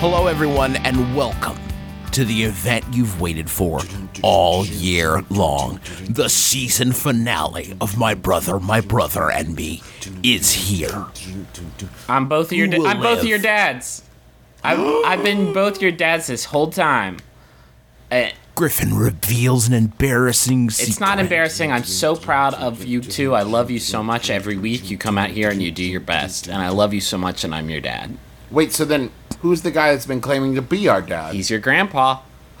Hello, everyone, and welcome to the event you've waited for all year long. The season finale of My Brother, My Brother, and Me is here. I'm both of your. Da- I'm both of your dads. I've, I've been both your dads this whole time. Uh, Griffin reveals an embarrassing secret. it's not embarrassing. I'm so proud of you two. I love you so much. Every week you come out here and you do your best, and I love you so much. And I'm your dad. Wait, so then who's the guy that's been claiming to be our dad? He's your grandpa.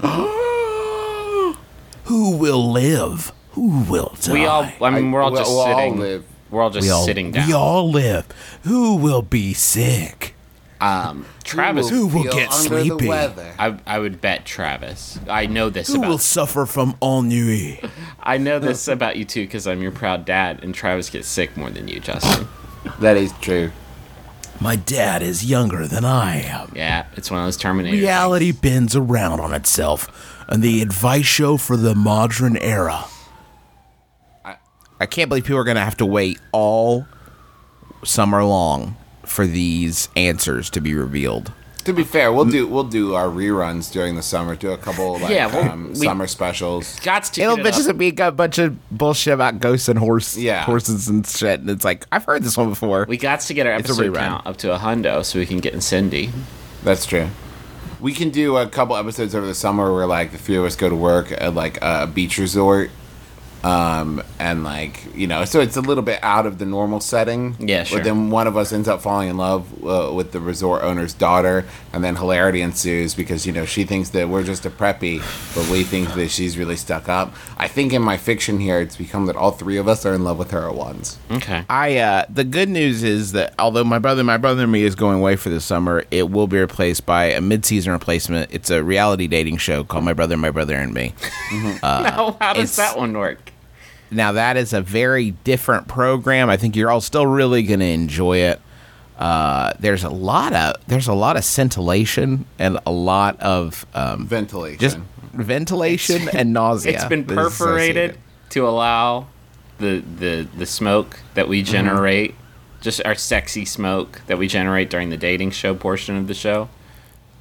Who will live? Who will die? We all. I mean, we're all we'll- just we'll all sitting. live. We're all just We all, sitting down. we all live. Who will be sick? um, Travis. Who will feel get under sleepy? The weather? I, I would bet Travis. I know this Who about. will suffer from ennui? I know this about you too because I'm your proud dad, and Travis gets sick more than you, Justin. That is true. My dad is younger than I am. Yeah, it's one of those Terminator. Reality bends around on itself, and the advice show for the modern era. I can't believe people are going to have to wait all summer long for these answers to be revealed. To be fair, we'll do we'll do our reruns during the summer. Do a couple like Yeah, well, um, we- summer specials. Got to. It'll get it just up. be a bunch of bullshit about ghosts and horse, Yeah. horses and shit. And it's like I've heard this one before. We got to get our episode count up to a hundo so we can get in syndie. That's true. We can do a couple episodes over the summer where like the three of us go to work at like a beach resort. Um and like you know, so it's a little bit out of the normal setting. Yeah, sure. But then one of us ends up falling in love uh, with the resort owner's daughter, and then hilarity ensues because you know she thinks that we're just a preppy, but we think that she's really stuck up. I think in my fiction here, it's become that all three of us are in love with her at once. Okay. I uh the good news is that although my brother my brother and me is going away for the summer, it will be replaced by a mid-season replacement. It's a reality dating show called My Brother My Brother and Me. now, how does that one work? Now that is a very different program. I think you're all still really going to enjoy it. Uh, there's a lot of there's a lot of scintillation and a lot of um, Ventilation. just ventilation and nausea. It's been that is perforated to allow the the the smoke that we Mm-hmm. generate, just our sexy smoke that we generate during the dating show portion of the show.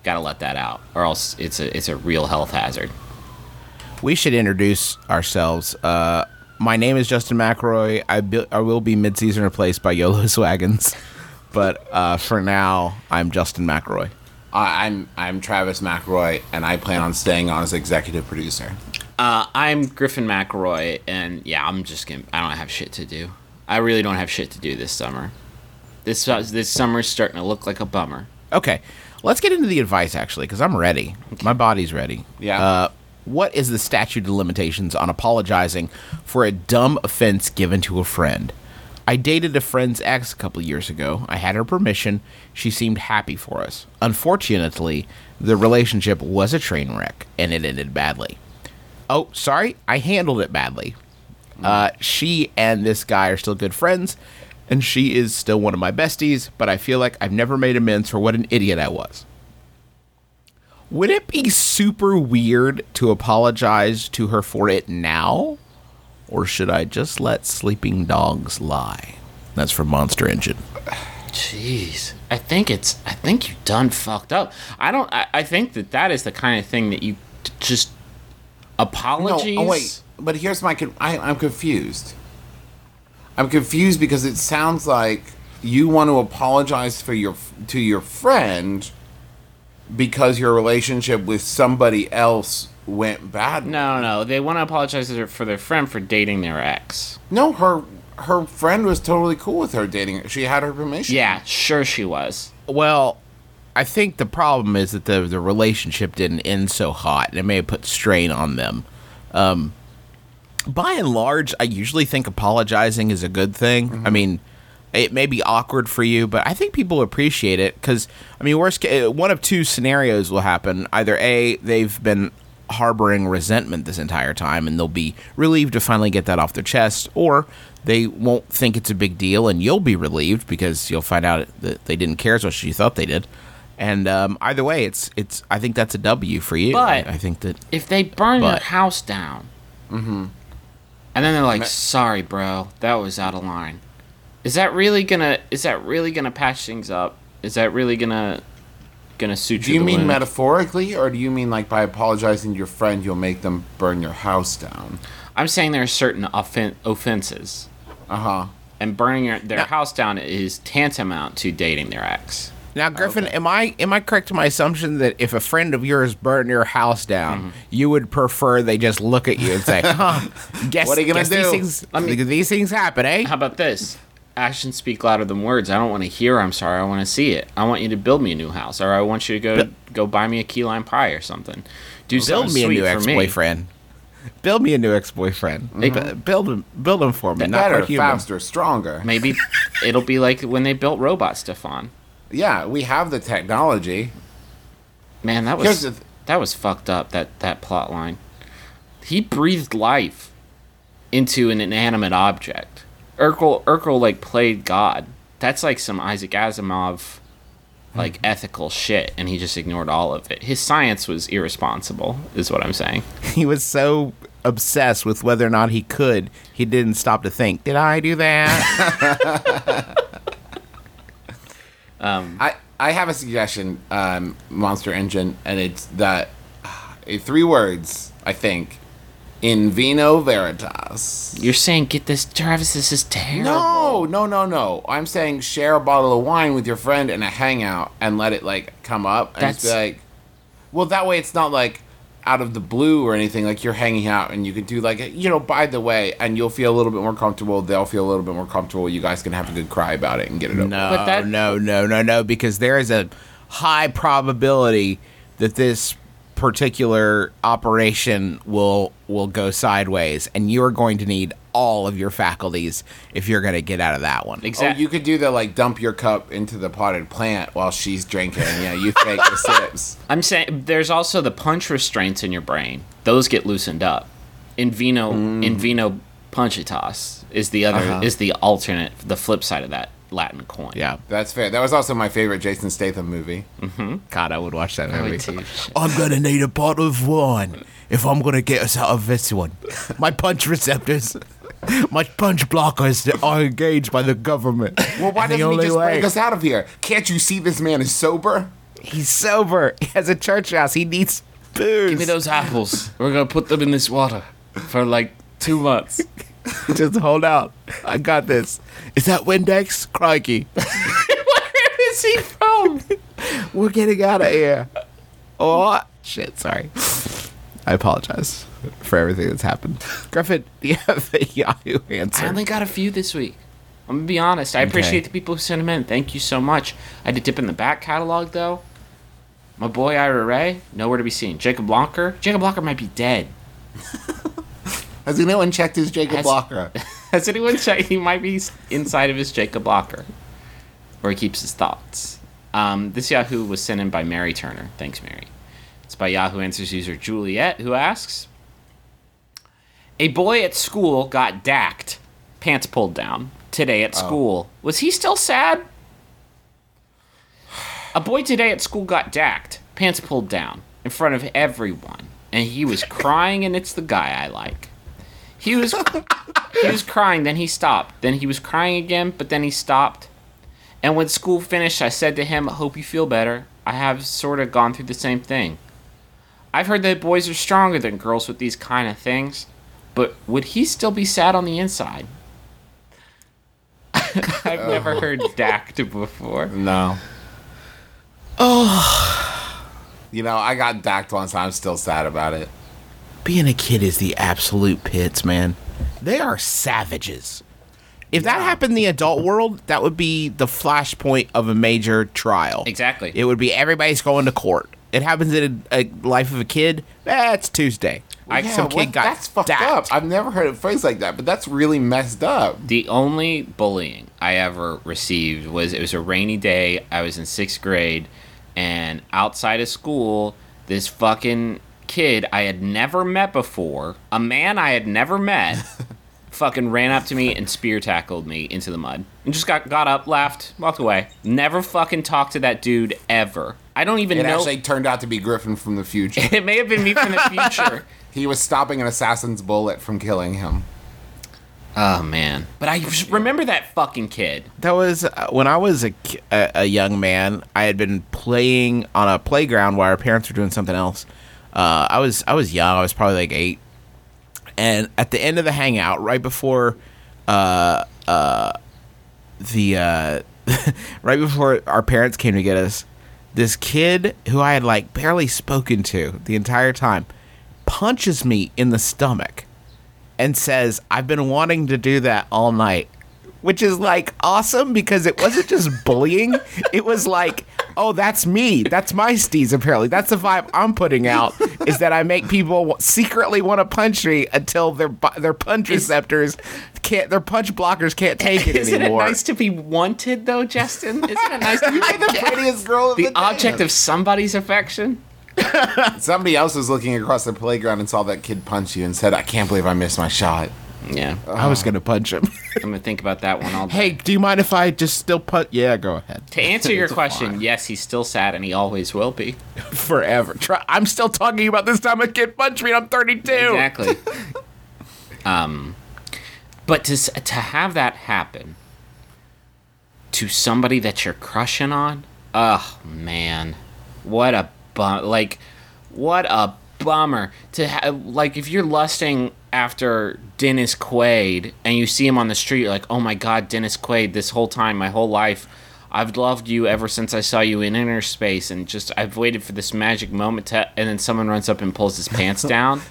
Got to let that out, or else it's a it's a real health hazard. We should introduce ourselves. Uh, my name is Justin McElroy. I, bi- I will be mid-season replaced by Yolo Swaggins, but uh, for now, I'm Justin McElroy. I I'm I'm Travis McElroy, and I plan on staying on as executive producer. Uh, I'm Griffin McElroy, and yeah, I'm just gonna. I don't have shit to do. I really don't have shit to do this summer. This this summer's starting to look like a bummer. Okay, let's get into the advice actually, because I'm ready. My body's ready. Yeah. Uh, what is the statute of limitations on apologizing for a dumb offense given to a friend? I dated a friend's ex a couple years ago. I had her permission. She seemed happy for us. Unfortunately, the relationship was a train wreck and it ended badly. Oh, sorry, I handled it badly. Uh, she and this guy are still good friends, and she is still one of my besties, but I feel like I've never made amends for what an idiot I was. Would it be super weird to apologize to her for it now? Or should I just let sleeping dogs lie? That's from Monster Engine. Jeez, I think it's. I think you done fucked up. I don't. I, I think that that is the kind of thing that you t- just apologies. No, oh wait. But here's my. Con- I, I'm confused. I'm confused because it sounds like you want to apologize for your to your friend because your relationship with somebody else went bad. No, no, no. They want to apologize to their- for their friend for dating their ex. No, her her friend was totally cool with her dating. She had her permission. Yeah, sure she was. Well, I think the problem is that the the relationship didn't end so hot, and it may have put strain on them. Um, by and large, I usually think apologizing is a good thing. I mean, it may be awkward for you, but I think people appreciate it because I mean, worst ca- one of two scenarios will happen: either a they've been harboring resentment this entire time, and they'll be relieved to finally get that off their chest, or they won't think it's a big deal, and you'll be relieved because you'll find out that they didn't care as much as you thought they did. And um, either way, it's it's. I think that's a W for you. But- I, I think that if they burn your house down, and then they're like, "Sorry, bro, that was out of line," is that really gonna? Is that really gonna patch things up? Is that really gonna gonna suture? Do you mean wound? metaphorically, or do you mean like by apologizing to your friend, you'll make them burn your house down? I'm saying there are certain offen- offenses, Uh huh. and burning your, their house down is tantamount to dating their ex. Now, Griffin, am I am I correct in my assumption that if a friend of yours burned your house down, you would prefer they just look at you and say, "Huh, guess What are you gonna guess These do?" things, me- these things happen, eh?" How about this? Actions speak louder than words. I don't want to hear I'm sorry. I want to see it. I want you to build me a new house, or I want you to go go buy me a key lime pie or something. Do Build something me a new ex boyfriend. Build me a new ex boyfriend. Mm-hmm. Build him, build him for me. Not Better, for human. faster, stronger. Maybe it'll be like when they built Robot Stefan. Yeah, we have the technology. Man, that was th- that was fucked up. That that plot line. He breathed life into an inanimate object. Urkel Urkel like played God. That's like some Isaac Asimov like ethical shit and he just ignored all of it. His science was irresponsible is what I'm saying. He was so obsessed with whether or not he could, he didn't stop to think, "Did I do that?" I I have a suggestion, um, Monster Engine, and it's that uh, three words. I think, in vino veritas. You're saying get this Travis this is terrible. No, no, no, no. I'm saying share a bottle of wine with your friend and a hangout and let it like come up and just be like, well, that way it's not like out of the blue or anything. Like you're hanging out and you can do like, you know, by the way, and you'll feel a little bit more comfortable. They'll feel a little bit more comfortable. You guys can have a good cry about it and get it over. No, But that- no, no, no, no, because there is a high probability that this particular operation will will go sideways, and you're going to need all of your faculties if you're going to get out of that one. Oh, Exactly. you could do the like dump your cup into the potted plant while she's drinking. Yeah, you fake the sips. I'm saying there's also the punch restraints in your brain. Those get loosened up. In vino, in vino punchitas is the other Uh-huh. is the alternate, the flip side of that Latin coin. Yeah, That's fair. That was also my favorite Jason Statham movie. Mm-hmm. God, I would watch that I movie. would too. I'm gonna need a bottle of wine if I'm gonna get us out of this one. My punch receptors, my punch blockers are engaged by the government. Well, why And the doesn't he just way- break us out of here? Can't you see this man is sober? He's sober. He has a church house. He needs booze. Give me those apples. We're gonna put them in this water for like two months. Just hold out. I got this. Is that Windex? Crikey. Where is he from? We're getting out of here. Oh, shit. Sorry. I apologize for everything that's happened. Griffin, do you have a Yahoo answer? I only got a few this week. I'm gonna be honest. I appreciate the people who sent them in. Thank you so much. I had to dip in the back catalog though. My boy Ira Ray, nowhere to be seen. Jacob Blocker. Jacob Blocker might be dead. Has anyone checked his Jacob Has- Blocker? Has anyone checked? He might be inside of his Jacob Locker, where he keeps his thoughts. Um, this Yahoo was sent in by Mary Turner. Thanks, Mary. It's by Yahoo Answers user Juliet, who asks A boy at school got dacked, pants pulled down, today at school. Was he still sad? A boy today at school got dacked, pants pulled down, in front of everyone, and he was crying, and it's the guy I like. He was he was crying, then he stopped. Then he was crying again, but then he stopped. And when school finished, I said to him, I hope you feel better. I have sort of gone through the same thing. I've heard that boys are stronger than girls with these kind of things, but would he still be sad on the inside? I've never oh. heard dacked before. No. Oh. You know, I got dacked once. I'm still sad about it. Being a kid is the absolute pits, man. They are savages. If that happened in the adult world, that would be the flashpoint of a major trial. Exactly. It would be everybody's going to court. It happens in a, a life of a kid. That's Tuesday. I- Yeah, some kid got that's fucked dacked. up. I've never heard a phrase like that, but that's really messed up. The only bullying I ever received was it was a rainy day. I was in sixth grade, and outside of school, this fucking kid I had never met before, a man I had never met, fucking ran up to me and spear tackled me into the mud. And just got got up, laughed, walked away. Never fucking talked to that dude ever. I don't even know. It know. actually turned out to be Griffin from the future. it may have been me from the future. he was stopping an assassin's bullet from killing him. Oh man! But I remember that fucking kid. That was uh, when I was a, a, a young man. I had been playing on a playground while our parents were doing something else. Uh, I was I was young. I was probably like eight. And at the end of the hangout, right before uh, uh, the uh, right before our parents came to get us, this kid who I had like barely spoken to the entire time punches me in the stomach and says, I've been wanting to do that all night. Which is like awesome because it wasn't just bullying. It was like, oh, that's me. That's my steez, apparently. That's the vibe I'm putting out is that I make people secretly want to punch me until their their punch receptors can't, their punch blockers can't take it anymore. it Isn't it nice to be wanted though, Justin? Isn't it nice to be the prettiest girl of the the, object day. of somebody's affection? Somebody else was looking across the playground and saw that kid punch you and said, "I can't believe I missed my shot." Yeah, I was going to punch him. I'm gonna think about that one all day. hey, do you mind if I just still punch? Yeah, go ahead. to answer your question, yes, he's still sad and he always will be. Forever. Try- I'm still talking about this time a kid punched me and I'm 32. Exactly. um, but to to have that happen to somebody that you're crushing on, oh man, what a bum! Like, what a bummer to have. Like, if you're lusting after Dennis Quaid and you see him on the street, you're like, oh my god, Dennis Quaid! This whole time, my whole life. I've loved you ever since I saw you in Innerspace, and just I've waited for this magic moment to. And then someone runs up and pulls his pants down.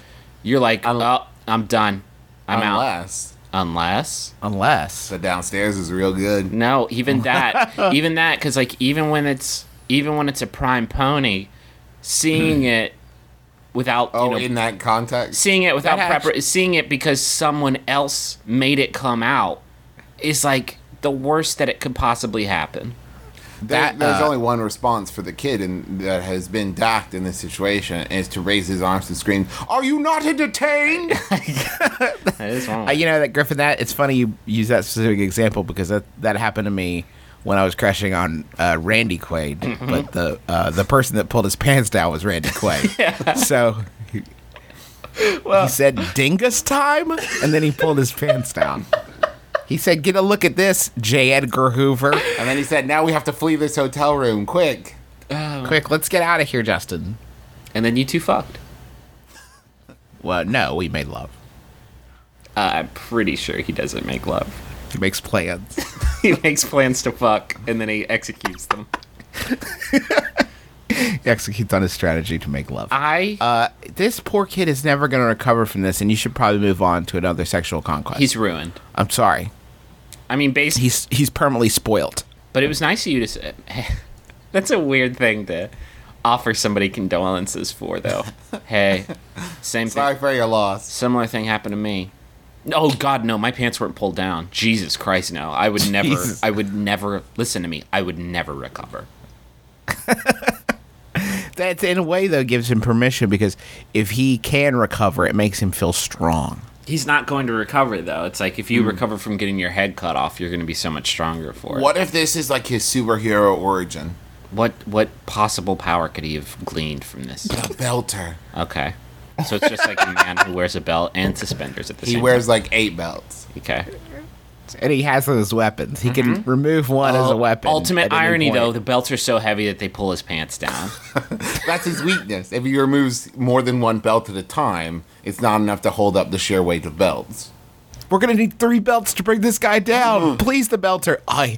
You're like, oh, I'm done. I'm out. Unless Unless Unless. the downstairs is real good. no, even that, even that, because like even when it's even when it's a prime pony, seeing hmm. it without Oh, you know in that context, seeing it without That prepar- seeing it because someone else made it come out is like the worst that it could possibly happen. There- that, there's uh, only one response for the kid in, that has been docked in this situation, is to raise his arms and scream, "Are you not entertained?" That is one. Uh, you know that Griffin. That it's funny you use that specific example because that that happened to me when I was crashing on uh, Randy Quaid, but the uh, the person that pulled his pants down was Randy Quaid. So he, he said "dingus time," and then he pulled his pants down. He said, "Get a look at this, J. Edgar Hoover. and then he said, "Now we have to flee this hotel room, quick!" Quick, let's get out of here, Justin." and then you two fucked. Well, no, we made love. Uh, I'm pretty sure he doesn't make love. He makes plans. he makes plans to fuck and then he executes them. he executes on his strategy to make love. I Uh, this poor kid is never going to recover from this, and you should probably move on to another sexual conquest. he's ruined. I'm sorry. I mean, basically, He's he's permanently spoilt. but it was nice of you to say. That's a weird thing to offer somebody condolences for, though. hey, same thing. Sorry thing. for your loss. Similar thing happened to me. Oh God, no! My pants weren't pulled down. Jesus Christ, no! I would never. Jesus. I would never. Listen to me. I would never recover. That in a way though gives him permission because if he can recover, it makes him feel strong. He's not going to recover though. It's like if you hmm. recover from getting your head cut off, you're going to be so much stronger for it. What if this is like his superhero origin? What what possible power could he have gleaned from this? A belter. Okay. So it's just like a man who wears a belt and suspenders at the He same time. He wears like eight belts. Okay. And he has those weapons. He can mm-hmm. remove one as a weapon. Ultimate irony though, the belts are so heavy that they pull his pants down. That's his weakness. If he removes more than one belt at a time, it's not enough to hold up the sheer weight of belts. We're gonna need three belts to bring this guy down. Mm-hmm. Please, the belter. I,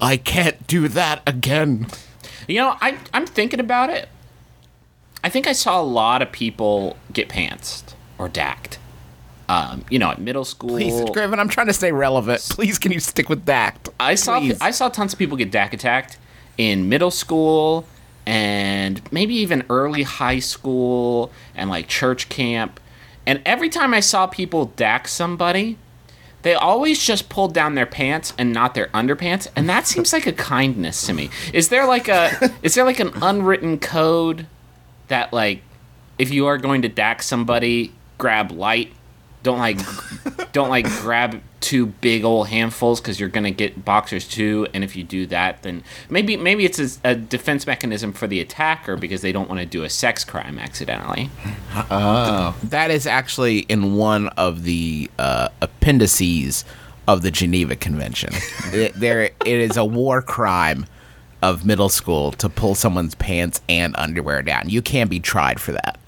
I can't do that again. you know, I I'm thinking about it. I think I saw a lot of people get pantsed or dacked. um, you know, at middle school. Please, Griffin, I'm trying to stay relevant. Please, can you stick with that? I saw Please. I saw tons of people get dack attacked in middle school and maybe even early high school and like church camp. And every time I saw people dack somebody, they always just pulled down their pants and not their underpants, and that seems like a kindness to me. Is there like a is there like an unwritten code that like if you are going to dack somebody, grab light. Don't like don't like grab two big old handfuls because you're gonna get boxers too. And if you do that, then maybe maybe it's a, a defense mechanism for the attacker because they don't want to do a sex crime accidentally. Oh, That is actually in one of the uh, appendices of the Geneva Convention. there, it is a war crime of middle school to pull someone's pants and underwear down. You can be tried for that.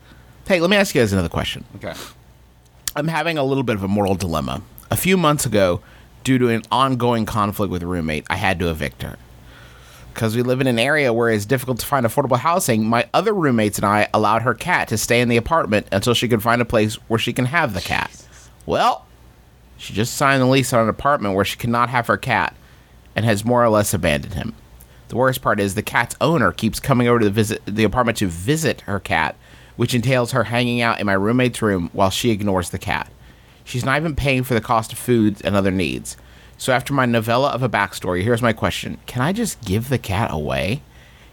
Hey, let me ask you guys another question. Okay. I'm having a little bit of a moral dilemma. A few months ago, due to an ongoing conflict with a roommate, I had to evict her. Because we live in an area where it's difficult to find affordable housing, my other roommates and I allowed her cat to stay in the apartment until she could find a place where she can have the cat. Well, she just signed the lease on an apartment where she cannot have her cat and has more or less abandoned him. The worst part is the cat's owner keeps coming over to the visit the apartment to visit her cat, which entails her hanging out in my roommate's room while she ignores the cat. She's not even paying for the cost of food and other needs. So after my novella of a backstory, here's my question. Can I just give the cat away?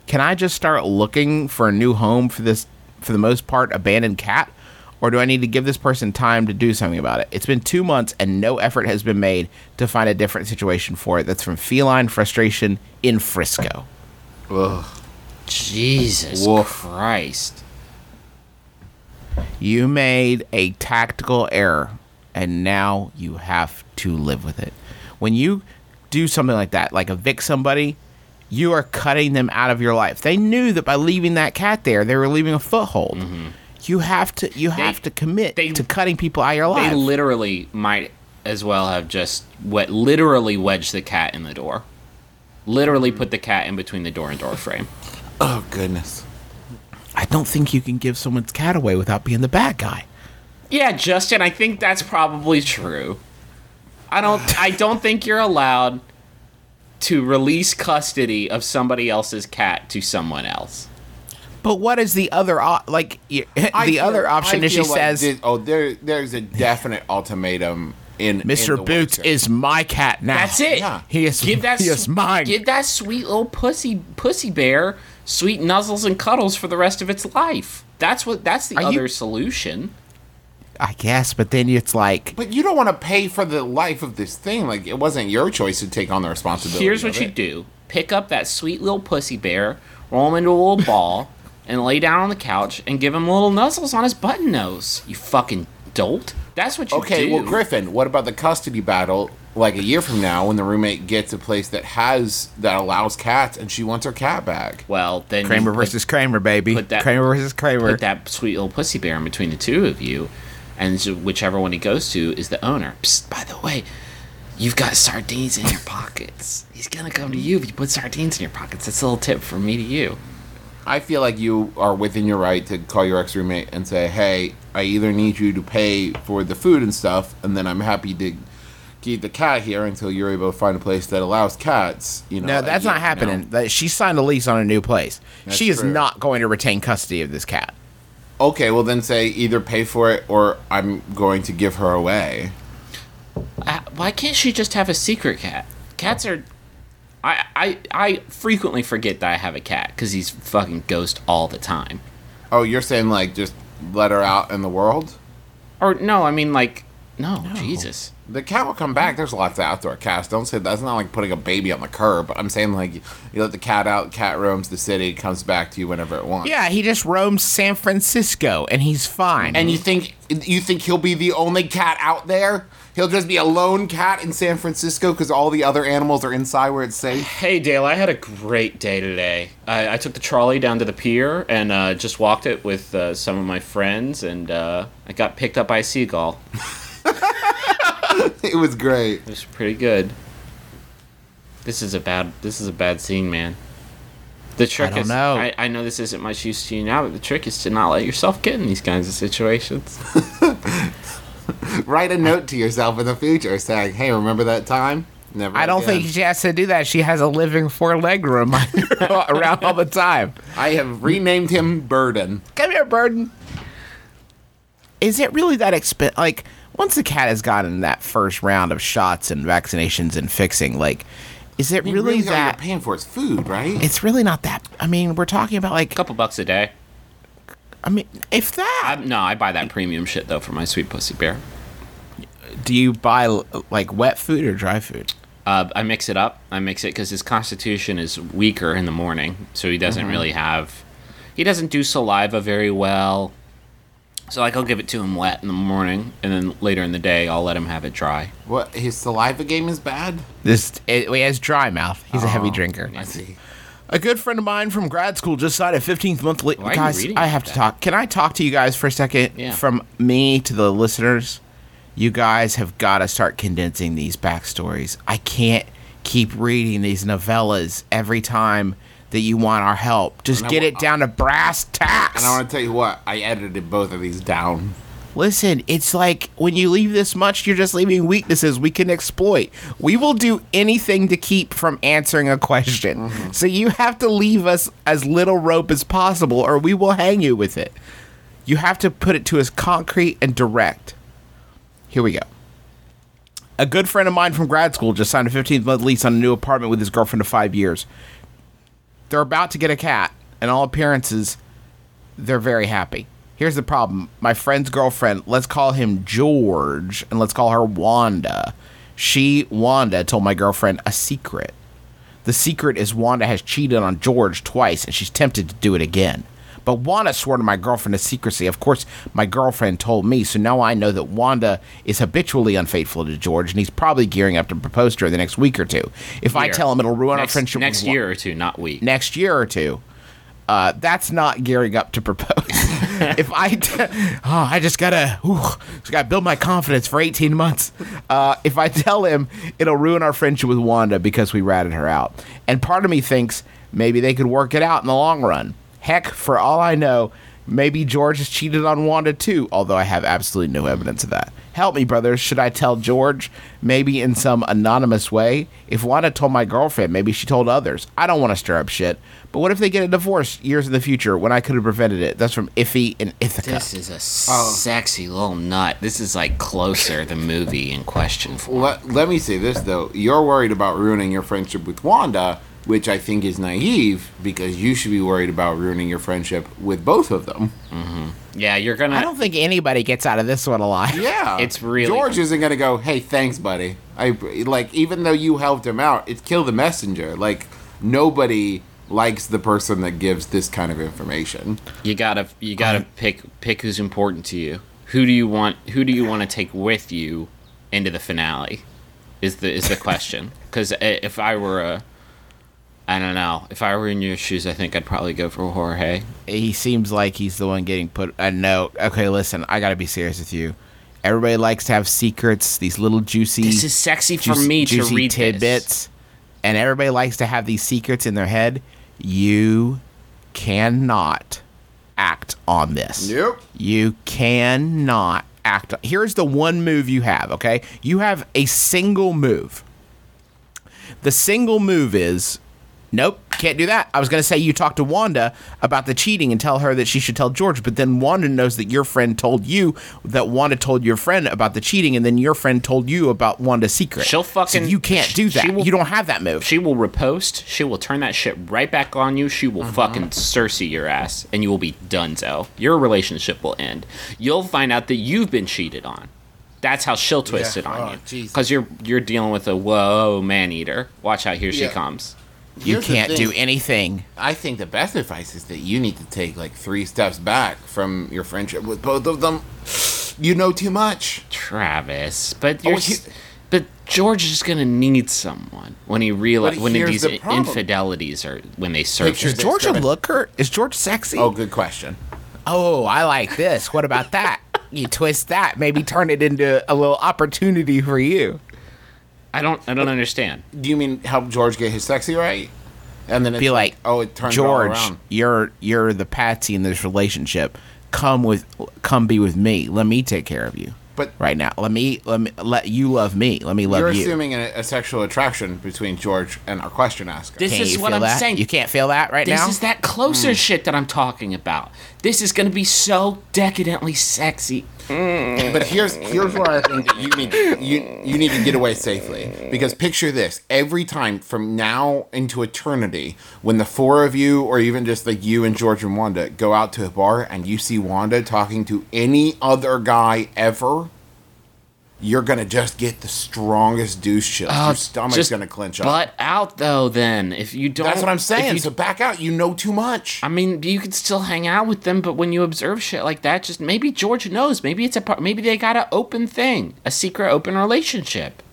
Can I just start looking for a new home for this for the most part abandoned cat? Or do I need to give this person time to do something about it? It's been two months and no effort has been made to find a different situation for it that's from feline frustration in Frisco. Ugh. Jesus Woof. Christ! You made a tactical error and now you have to live with it. When you do something like that, like evict somebody, you are cutting them out of your life. They knew that by leaving that cat there, they were leaving a foothold. Mm-hmm. You have to you have to commit they- to cutting people out of your life. They literally might as well have just wet, literally wedged the cat in the door. Literally put the cat in between the door and door frame. Oh goodness. I don't think you can give someone's cat away without being the bad guy. Yeah, Justin, I think that's probably true. I don't I don't think you're allowed to release custody of somebody else's cat to someone else. But what is the other op- like the feel- other option I is she like says this- "Oh, there, there's a definite ultimatum in in Mr. the Boots works. is my cat now. That's it. Yeah. He is Give that he is mine. Give that sweet little pussy pussy bear sweet nuzzles and cuddles for the rest of its life. That's what that's the Are you- other solution. I guess, but then it's like But you don't want to pay for the life of this thing. Like it wasn't your choice to take on the responsibility. Here's of what you it. do: pick up that sweet little pussy bear, roll him into a little ball, and lay down on the couch and give him little nuzzles on his button nose. You fucking dolt. That's what you Okay, do. well, Griffin, what about the custody battle? Like a year from now, when the roommate gets a place that has that allows cats, and she wants her cat back. Well, then you Kramer put- versus Kramer, baby. put that- Kramer versus Kramer. put that sweet little pussy bear in between the two of you, and whichever one he goes to is the owner. Psst, by the way, you've got sardines in your pockets. He's gonna come to you if you put sardines in your pockets. That's a little tip from me to you. I feel like you are within your right to call your ex roommate and say, "Hey, I either need you to pay for the food and stuff, and then I'm happy to keep the cat here until you're able to find a place that allows cats." You know, no, that's year not from happening. now. That she signed a lease on a new place. That's she is true. not going to retain custody of this cat. Okay, well then say either pay for it or I'm going to give her away. Uh, why can't she just have a secret cat? Cats are. I, I, I frequently forget that I have a cat because he's fucking ghost all the time. Oh, you're saying like just let her out in the world? Or no, I mean like no, Jesus. The cat will come back. There's lots of outdoor cats. Don't say that's not like putting a baby on the curb. I'm saying like you let the cat out, cat roams the city, comes back to you whenever it wants. Yeah, he just roams San Francisco and he's fine. And you think you think he'll be the only cat out there? He'll just be a lone cat in San Francisco because all the other animals are inside where it's safe. Hey Dale, I had a great day today. I, I took the trolley down to the pier and uh, just walked it with uh, some of my friends, and uh, I got picked up by a seagull. It was great. It was pretty good. This is a bad. This is a bad scene, man. The trick don't is, know. I, I know this isn't much use to you now, but the trick is to not let yourself get in these kinds of situations. Write a note to yourself in the future saying, "Hey, remember that time?" Never. I don't again. think she has to do that. She has a living four leg reminder around all the time. I have renamed him Burden. Come here, Burden. Is it really that expensive? Like, once the cat has gotten that first round of shots and vaccinations and fixing, like, is it I mean, really all you're paying for is food, right? It's really not that. I mean, we're talking about like, a couple bucks a day. I mean, if that. I, no, I buy that premium shit though for my sweet pussy bear. Do you buy like wet food or dry food? Uh, I mix it up. I mix it because his constitution is weaker in the morning, so he doesn't really have. He doesn't do saliva very well. So like I'll give it to him wet in the morning, and then later in the day I'll let him have it dry. what his saliva game is bad. This it, he has dry mouth. He's a heavy drinker. I see. A good friend of mine from grad school just signed a 15th month. Li- Why are you guys, reading I like have to that? talk. Can I talk to you guys for a second? Yeah. From me to the listeners, you guys have got to start condensing these backstories. I can't keep reading these novellas every time that you want our help. Just And get wa- it down to brass tacks. And I want to tell you what, I edited both of these down. Listen, it's like when you leave this much, you're just leaving weaknesses we can exploit. We will do anything to keep from answering a question. Mm-hmm. So you have to leave us as little rope as possible, or we will hang you with it. You have to put it to us concrete and direct. Here we go. A good friend of mine from grad school just signed a 15 month lease on a new apartment with his girlfriend of five years. They're about to get a cat, and all appearances, they're very happy. Here's the problem. My friend's girlfriend, let's call him George, and let's call her Wanda. She, Wanda, told my girlfriend a secret. The secret is Wanda has cheated on George twice, and she's tempted to do it again. But Wanda swore to my girlfriend a secrecy. Of course, my girlfriend told me, so now I know that Wanda is habitually unfaithful to George, and he's probably gearing up to propose to her the next week or two. If I tell him it'll ruin next, our friendship next year or two, not week. next year or two, uh, that's not gearing up to propose. if I, t- oh, I just gotta, whew, just gotta build my confidence for 18 months. Uh, if I tell him it'll ruin our friendship with Wanda because we ratted her out. And part of me thinks maybe they could work it out in the long run. Heck, for all I know, maybe George has cheated on Wanda too, although I have absolutely no evidence of that. Help me, brothers. Should I tell George? Maybe in some anonymous way? If Wanda told my girlfriend, maybe she told others. I don't want to stir up shit. But what if they get a divorce years in the future when I could have prevented it? That's from Iffy and Ithaca. This is a oh. sexy little nut. This is like closer the movie in question for. Let, let me say this though: you're worried about ruining your friendship with Wanda, which I think is naive because you should be worried about ruining your friendship with both of them. Mm-hmm. Yeah, you're gonna. I don't think anybody gets out of this one alive. Yeah, It's really- George isn't gonna go. Hey, thanks, buddy. I like even though you helped him out, it's kill the messenger. Like nobody likes the person that gives this kind of information. You gotta you gotta pick pick who's important to you. Who do you want? Who do you want to take with you into the finale? Is the is the question? Because eh, if I were a, I don't know. If I were in your shoes, I think I'd probably go for Jorge. He seems like he's the one getting put. Uh, no, okay, listen, I gotta be serious with you. Everybody likes to have secrets, these little juicy. This is sexy for juicy- me to juicy read this. tidbits, and everybody likes to have these secrets in their head. You cannot act on this. Yep. You cannot act. On, Here's the one move you have, okay? You have a single move. The single move is nope, can't do that. I was going to say you talk to Wanda about the cheating and tell her that she should tell George, but then Wanda knows that your friend told you that Wanda told your friend about the cheating, and then your friend told you about Wanda's secret. She'll So fucking- you can't do that. will- you don't have that move. She will repost. She will turn that shit right back on you. She will mm-hmm. fucking Cersei your ass, and you will be donezo. Your relationship will end. You'll find out that you've been cheated on. That's how she'll twist Yeah. it on Oh, you. Because you're you're dealing with a whoa man eater. Watch out, here she comes. You Here's can't do anything. I think the best advice is that you need to take like three steps back from your friendship with both of them. You know too much. Travis, but oh, you're. Oh, he- but George is gonna need someone when he realizes when these the infidelities are when they surface. Picture Is this, George a looker? Is George sexy? Oh, good question. Oh, I like this. What about that? you twist that, maybe turn it into a little opportunity for you. I don't. I don't understand. Do you mean help George get his sexy right? And then it's Be like, oh, it turns it all George, around. you're you're the patsy in this relationship. Come with, come be with me. Let me take care of you. But right now. Let me let me let you love me. Let me love you're you. assuming a, a sexual attraction between George and our question asker. This Can't is what I'm that? saying. You can't feel that right This now. This is that closer hmm. shit that I'm talking about. This is going to be so decadently sexy. Mm. But here's here's where I think that you need you you need to get away safely. Because picture this: every time from now into eternity, when the four of you, or even just like you and George and Wanda, go out to a bar and you see Wanda talking to any other guy ever, you're gonna just get the strongest douche chills. Your stomach's Uh, Just gonna clench up. Butt out though. Then if you don't, That's what I'm if saying. you- so back out. You know too much. I mean, you could still hang out with them, but when you observe shit like that, just maybe George knows. Maybe it's a part. Maybe they got an open thing, a secret open relationship.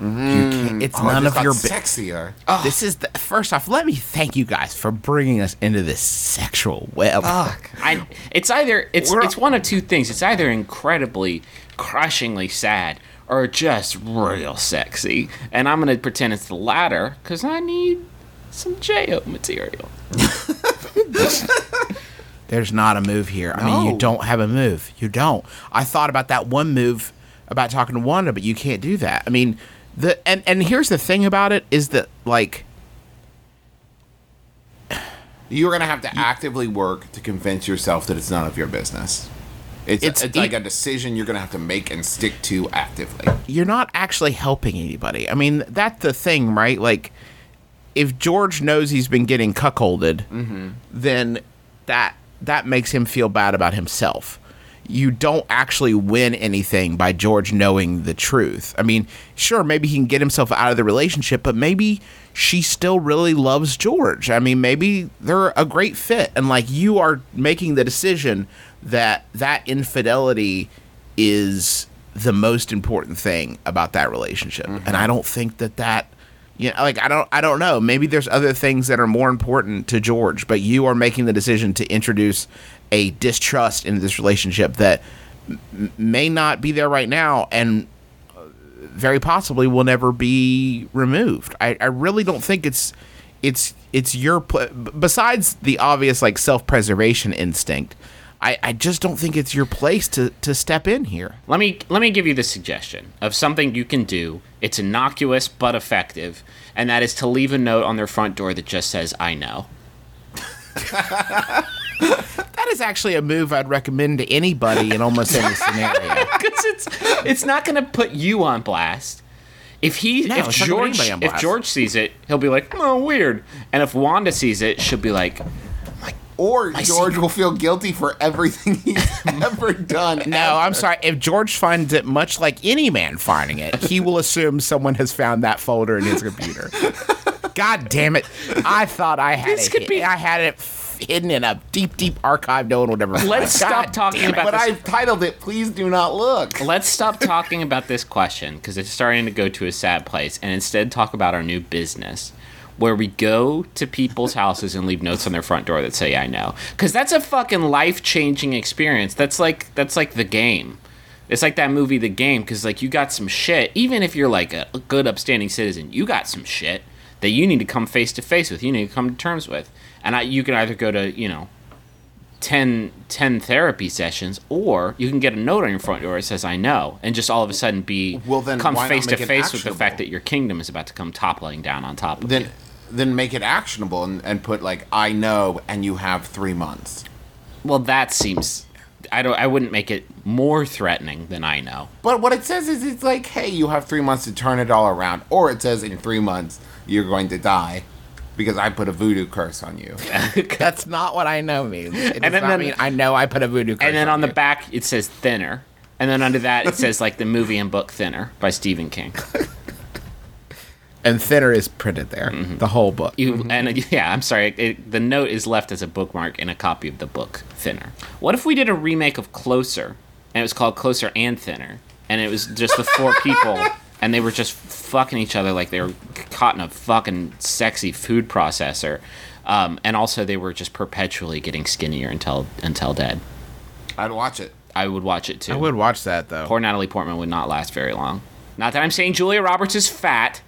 You can't- it's Oh, none of your got bu- sexier. This is the, first off. Let me thank you guys for bringing us into this sexual web. I. It's either it's We're- it's one of two things. It's either incredibly, crushingly sad, or just real sexy. And I'm gonna pretend it's the latter because I need some Jo material. There's not a move here. I mean, you don't have a move. You don't. I thought about that one move about talking to Wanda, but you can't do that. I mean, the and and here's the thing about it is that like You're gonna have to actively work to convince yourself that it's none of your business. It's It's it's, like a decision you're gonna have to make and stick to actively. you're not actually helping anybody. I mean, that's the thing, right? Like, if George knows he's been getting cuckolded, mm-hmm. then that that makes him feel bad about himself. You don't actually win anything by George knowing the truth. I mean, sure, maybe he can get himself out of the relationship, but maybe she still really loves George. I mean, maybe they're a great fit, and like you are making the decision that that infidelity is the most important thing about that relationship. And i don't think that that you know like i don't i don't know. Maybe there's other things that are more important to george but you are making the decision to introduce a distrust into this relationship that m- may not be there right now and uh, very possibly will never be removed. I, I really don't think it's it's it's your pl- besides the obvious like self-preservation instinct I, I just don't think it's your place to, to step in here. Let me let me give you the suggestion of something you can do. It's innocuous but effective, and that is to leave a note on their front door that just says "I know." That is actually a move I'd recommend to anybody in almost any scenario. Because it's it's not going to put you on blast. If he No, if it's not gonna put George if. George sees it, he'll be like, "Oh, weird." And if Wanda sees it, she'll be like, Or George will feel guilty for everything he's ever done. No, I'm sorry. If George finds it much like any man finding it, he will assume someone has found that folder in his computer. God damn it! I thought I had This it. could be- I had it hidden in a deep, deep archive. No one would ever. find. "Let's God stop talking about But this." I've titled it "Please Do Not Look." Let's stop talking about this question because it's starting to go to a sad place, and instead talk about our new business, where we go to people's houses and leave notes on their front door that say "I know," because that's a fucking life changing experience. That's like that's like the game. It's like that movie, The Game, because like you got some shit. Even if you're like a, a good, upstanding citizen, you got some shit that you need to come face to face with. You need to come to terms with, and I, you can either go to you know 10, 10 therapy sessions, or you can get a note on your front door that says "I know," and just all of a sudden be Well, then come face to face with the fact that your kingdom is about to come toppling down on top of Then you. Then make it actionable and, and put like I know and you have three months. Well, that seems. I don't. I wouldn't make it more threatening than I know. But what it says is it's like, hey, you have three months to turn it all around. Or it says in three months you're going to die because I put a voodoo curse on you. That's not what I know means. It does And then- not then- mean I know I put a voodoo. curse and then on the you. back it says thinner, and then under that it says like the movie and book Thinner by Stephen King. And thinner is printed there. The whole book. You and yeah, I'm sorry. It, the note is left as a bookmark in a copy of the book Thinner. What if we did a remake of Closer, and it was called Closer and Thinner, and it was just the four people, and they were just fucking each other like they were caught in a fucking sexy food processor, um, and also they were just perpetually getting skinnier until until dead. I'd watch it. I would watch it too. I would watch that though. Poor Natalie Portman would not last very long. Not that I'm saying Julia Roberts is fat.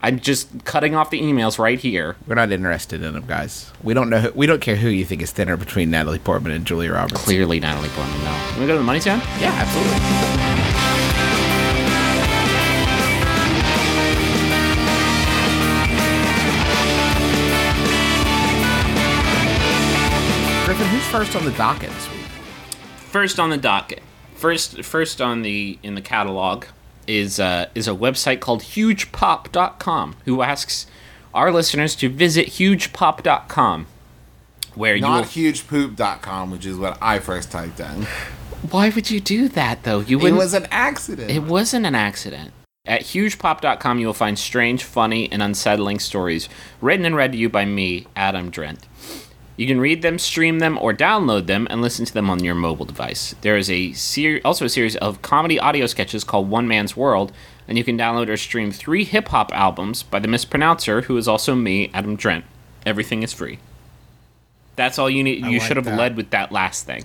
I'm just cutting off the emails right here. We're not interested in them, guys. We don't know. Who, we don't care who you think is thinner between Natalie Portman and Julia Roberts. Clearly, Natalie Portman. No. Can we go to the money sound? Yeah, absolutely. Griffin, who's first on the docket this week? First on the docket. First, first on the in the catalog is uh, is a website called HugePop.com, who asks our listeners to visit HugePop.com, where you will Not hugepoop.com, which is what I first typed in. Why would you do that though? You It wouldn't. was an accident. It wasn't an accident. At hugepop.com, you will find strange, funny, and unsettling stories written and read to you by me, Adam Drent. You can read them, stream them, or download them and listen to them on your mobile device. There is a ser- also a series of comedy audio sketches called One Man's World, and you can download or stream three hip hop albums by the mispronouncer, who is also me, Adam Drent. Everything is free. That's all you need. You like should have that. led with that last thing.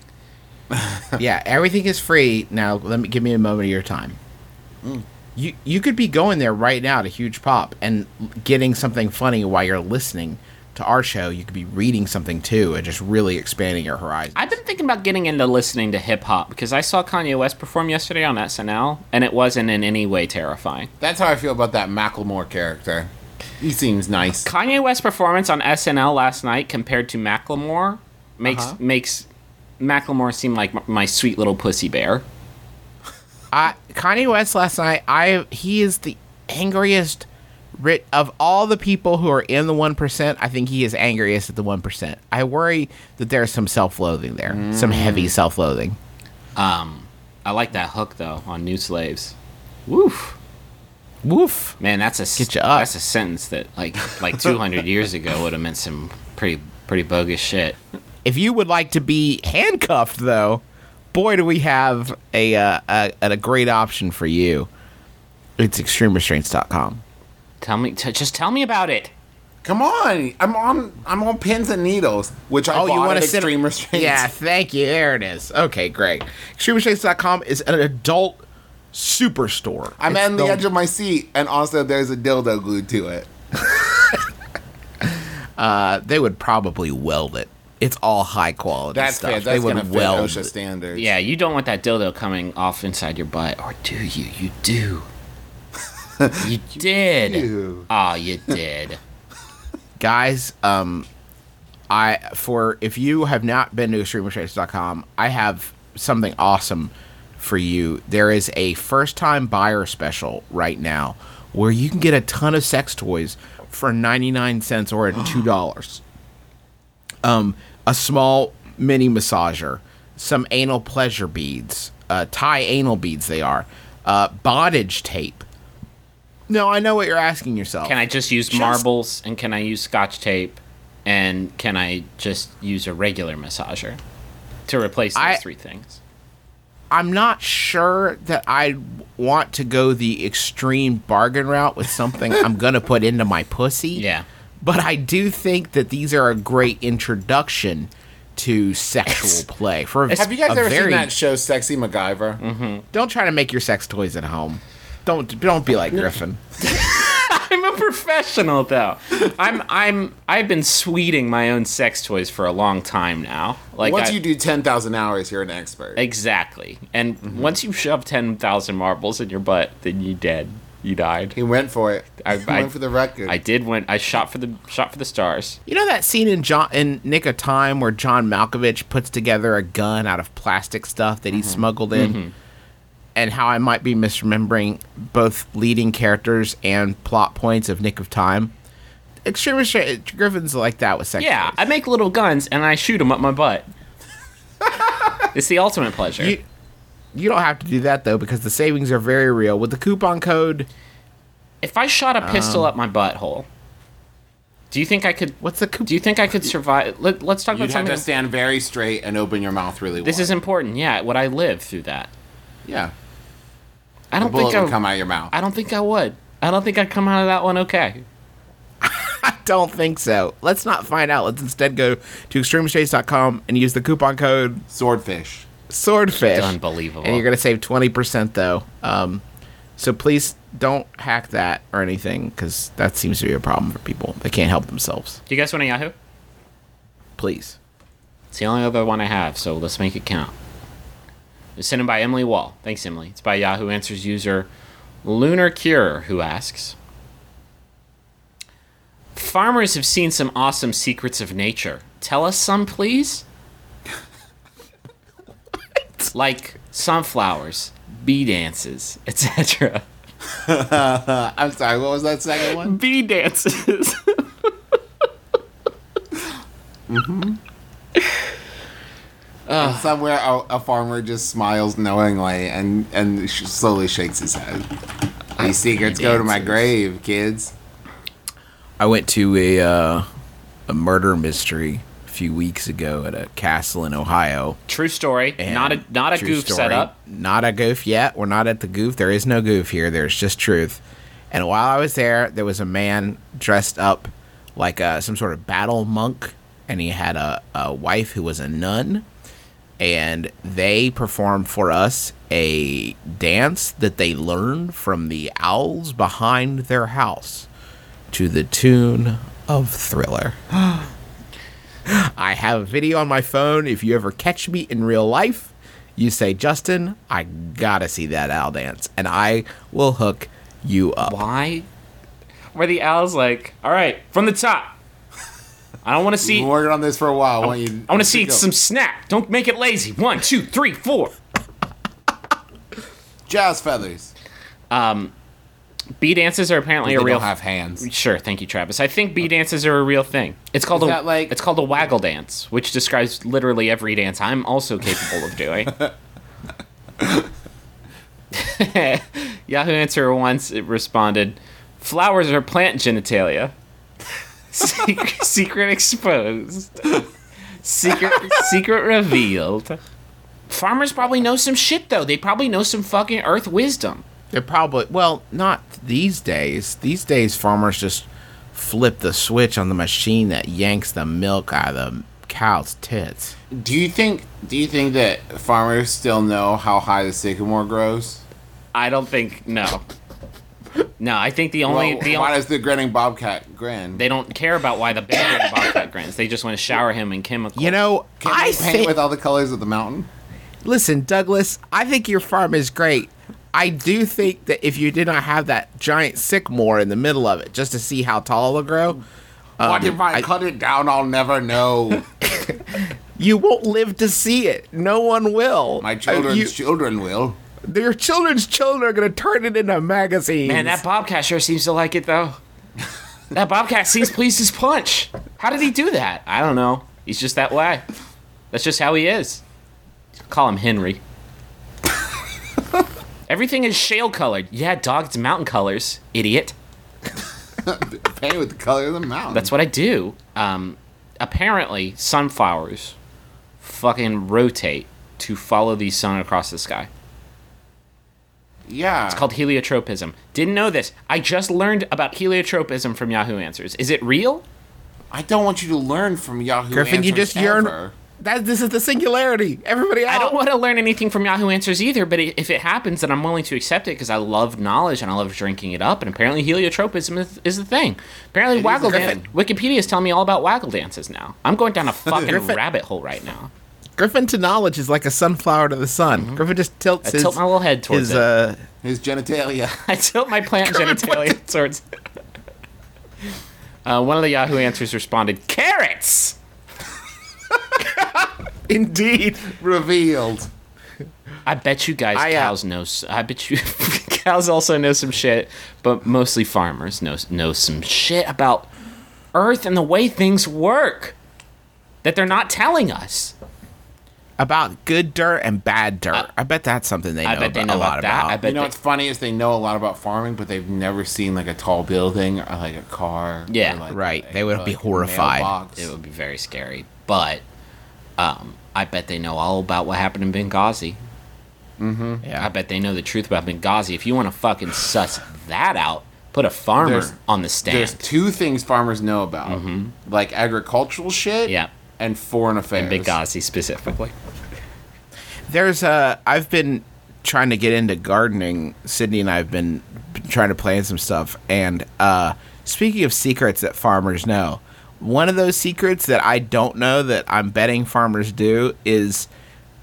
yeah, everything is free. Now, let me give me a moment of your time. Mm. You you could be going there right now to Huge Pop and getting something funny while you're listening to our show. You could be reading something too, and just really expanding your horizons. I've been thinking about getting into listening to hip hop because I saw Kanye West perform yesterday on SNL, and it wasn't in any way terrifying. That's how I feel about that Macklemore character. He seems nice. Kanye West's performance on SNL last night compared to Macklemore makes Uh-huh. makes Macklemore seem like my sweet little pussy bear. I Kanye West last night. I he is the angriest. Rit of all the people who are in the one percent, I think he is angriest at the one percent. I worry that there's some self-loathing there, some heavy self-loathing. Um, I like that hook though on New Slaves. Woof, Woof. man, that's a Get you up. that's a sentence that like like 200 years ago would have meant some pretty pretty bogus shit. If you would like to be handcuffed, though, boy, do we have a uh, a, a great option for you. It's extremerestraints.com. Tell me, t- just tell me about it. Come on, I'm on. I'm on pins and needles, which I Oh, you want at to sit? Extreme Restraints. Yeah, thank you. There it is. Okay, great. Extremerestraints.com is an adult superstore. I'm It's on the edge of my seat, and also there's a dildo glued to it. Uh, they would probably weld it. It's all high quality That's stuff. fair. they That's would gonna fit weld. OSHA standards. Yeah, you don't want that dildo coming off inside your butt, or do you? You do. you did. Ew. Oh, you did. guys um i for if you have not been to extremerestraints.com i have something awesome for you there is a first time buyer special right now where you can get a ton of sex toys for 99 cents or at $2 um a small mini massager some anal pleasure beads uh tie anal beads they are uh bondage tape no i know what you're asking yourself Can I just use Just- marbles and can I use scotch tape and can I just use a regular massager to replace those I- three things? I'm not sure that I want to go the extreme bargain route with something I'm going to put into my pussy. Yeah. But I do think that these are a great introduction to sexual play. For a, Have you guys ever very, seen that show, Sexy MacGyver? Mm-hmm. Don't try to make your sex toys at home. Don't don't be like Griffin. I'm a professional though. I'm I'm I've been sweeting my own sex toys for a long time now. Like Once I- you do 10,000 hours, you're an expert. Exactly. And Mm-hmm. once you shove 10,000 marbles in your butt, then you dead. You died. he went for it. I- he I- went for the record. I did win. I shot for the shot for the stars. You know that scene in John in Nick of Time where John Malkovich puts together a gun out of plastic stuff that he smuggled in, and how I might be misremembering both leading characters and plot points of Nick of Time. Extreme Restraint- Griffin's like that with sex. Yeah, toys. I make little guns and I shoot them up my butt. it's the ultimate pleasure. You, you don't have to do that though because the savings are very real. With the coupon code, if I shot a Um, pistol up my butthole, do you think I could? what's the coupon? Do you think I could survive? Let, let's talk You'd about have something. to stand very straight and open your mouth really wide. this is important. Yeah, would I live through that? yeah. I A don't bullet think I. would come out of your mouth. I don't think I would. I don't think I'd come out of that one okay. I don't think so. Let's not find out. Let's instead go to extremerestraints.com and use the coupon code Swordfish. swordfish. Unbelievable. And you're going to save 20% though. Um, So please don't hack that or anything because that seems to be a problem for people. They can't help themselves. Do you guys want a Yahoo? Please. It's the only other one I have, so let's make it count. It's sent in by Emily Wall. Thanks, Emily. It's by Yahoo Answers user Lunar Cure, who asks Farmers have seen some awesome secrets of nature. Tell us some, please? like sunflowers, bee dances, etc. I'm sorry. What was that second one? Bee dances. Mm-hmm. And somewhere a, a farmer just smiles knowingly and and sh- slowly shakes his head. These secrets go to my grave, kids. I went to a uh, a murder mystery a few weeks ago at a castle in Ohio. True story. And not a not a goof story. setup. Not a goof yet. We're not at the goof. There is no goof here. There's just truth. And while I was there, there was a man dressed up like a, some sort of battle monk, and he had a, a wife who was a nun. And they performed for us a dance that they learned from the owls behind their house to the tune of Thriller. I have a video on my phone. If you ever catch me in real life, you say, Justin, I gotta see that owl dance, and I will hook you up. Why? Where the owl's like, all right, from the top. I don't want to see. Been working on this for a while. I want you. I want to see some snap. Don't make it lazy. One, two, three, four. jazz feathers. Um, bee dances are apparently a real. don't have hands. Sure, thank you, Travis. I think bee dances are a real thing. It's called Is a that like- it's called a waggle dance, which describes literally every dance I'm also capable of doing. Yahoo Answer once it responded, "Flowers are plant genitalia. Secret, secret exposed. Secret secret revealed." Farmers probably know some shit though. They probably know some fucking earth wisdom. They're probably, well, not these days. These days, farmers just flip the switch on the machine that yanks the milk out of the cow's tits. Do you think? Do you think that farmers still know how high the sycamore grows? I don't think no. No, I think the only Well, the why only, does the grinning bobcat grin? they don't care about why the big green bobcat grins. They just want to shower him in chemicals. You know, Can I paint think. with all the colors of the mountain? Listen, Douglas, I think your farm is great. I do think that if you did not have that giant sycamore in the middle of it, just to see how tall it'll grow, what if I, I- cut it down? I'll never know. you won't live to see it. No one will. My Uh, children's you- children will. Your children's children are going to turn it into magazines. man, that bobcat sure seems to like it though. that bobcat seems pleased as punch. How did he do that? I don't know. He's just that way. That's just how he is. Call him Henry. Everything is shale colored. Yeah, dog, it's mountain colors, idiot. Paint with the color of the mountain. That's what I do. Um, apparently, sunflowers fucking rotate to follow the sun across the sky. Yeah. It's called heliotropism. Didn't know this. I just learned about heliotropism from Yahoo Answers. Is it real? I don't want you to learn from Yahoo. Griffin, you Answers just yearn. That this is the singularity. Everybody out. I don't want to learn anything from Yahoo Answers either, but if it happens, then I'm willing to accept it because I love knowledge and I love drinking it up. And apparently, heliotropism is, is the thing. Apparently, is waggle the dance. Wikipedia is telling me all about waggle dances now. I'm going down a fucking rabbit hole right now. Griffin to knowledge is like a sunflower to the sun. Griffin just tilts Mm-hmm. I his, tilt my little head towards his it. uh His genitalia. I tilt my plant genitalia towards. Uh, one of the Yahoo Answers responded, "Carrots." indeed. Revealed. I bet you guys I, uh, cows know. I bet you cows also know some shit, but mostly farmers know know some shit about Earth and the way things work that they're not telling us. About good dirt and bad dirt. I bet that's something they know, I bet they know a lot about that. about. I bet You know they- what's funny is they know a lot about farming, but they've never seen like a tall building or like a car. Yeah. like, Right. a- They would like, be horrified. it would be very scary, but um, I bet they know all about what happened in Benghazi. I yeah. bet they know the truth about Benghazi. If you want to fucking suss that out, put a farmer There's- on the stand. There's two things farmers know about, like agricultural shit, Mm-hmm. Yeah. And foreign affairs. And Benghazi specifically. There's a I've been trying to get into gardening. Sydney and I have been trying to plan some stuff. And uh, speaking of secrets that farmers know, one of those secrets that I don't know that I'm betting farmers do is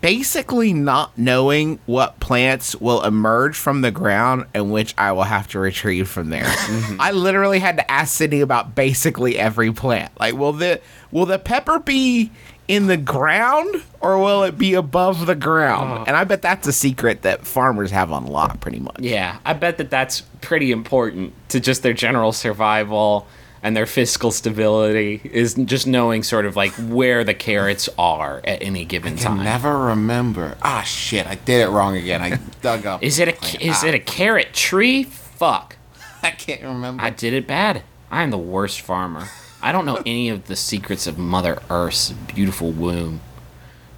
basically not knowing what plants will emerge from the ground and which I will have to retrieve from there. Mm-hmm. I literally had to ask Sydney about basically every plant. Like, will the will the pepper be in the ground or will it be above the ground? Oh. And I bet that's a secret that farmers have on lock pretty much. Yeah, I bet that that's pretty important to just their general survival and their fiscal stability is just knowing sort of like where the carrots are at any given Can time. never remember. Ah, shit! I did it wrong again. I dug up. Is it a plant. is Ah, it a carrot tree? Fuck. I can't remember. I did it bad. I am the worst farmer. I don't know any of the secrets of Mother Earth's beautiful womb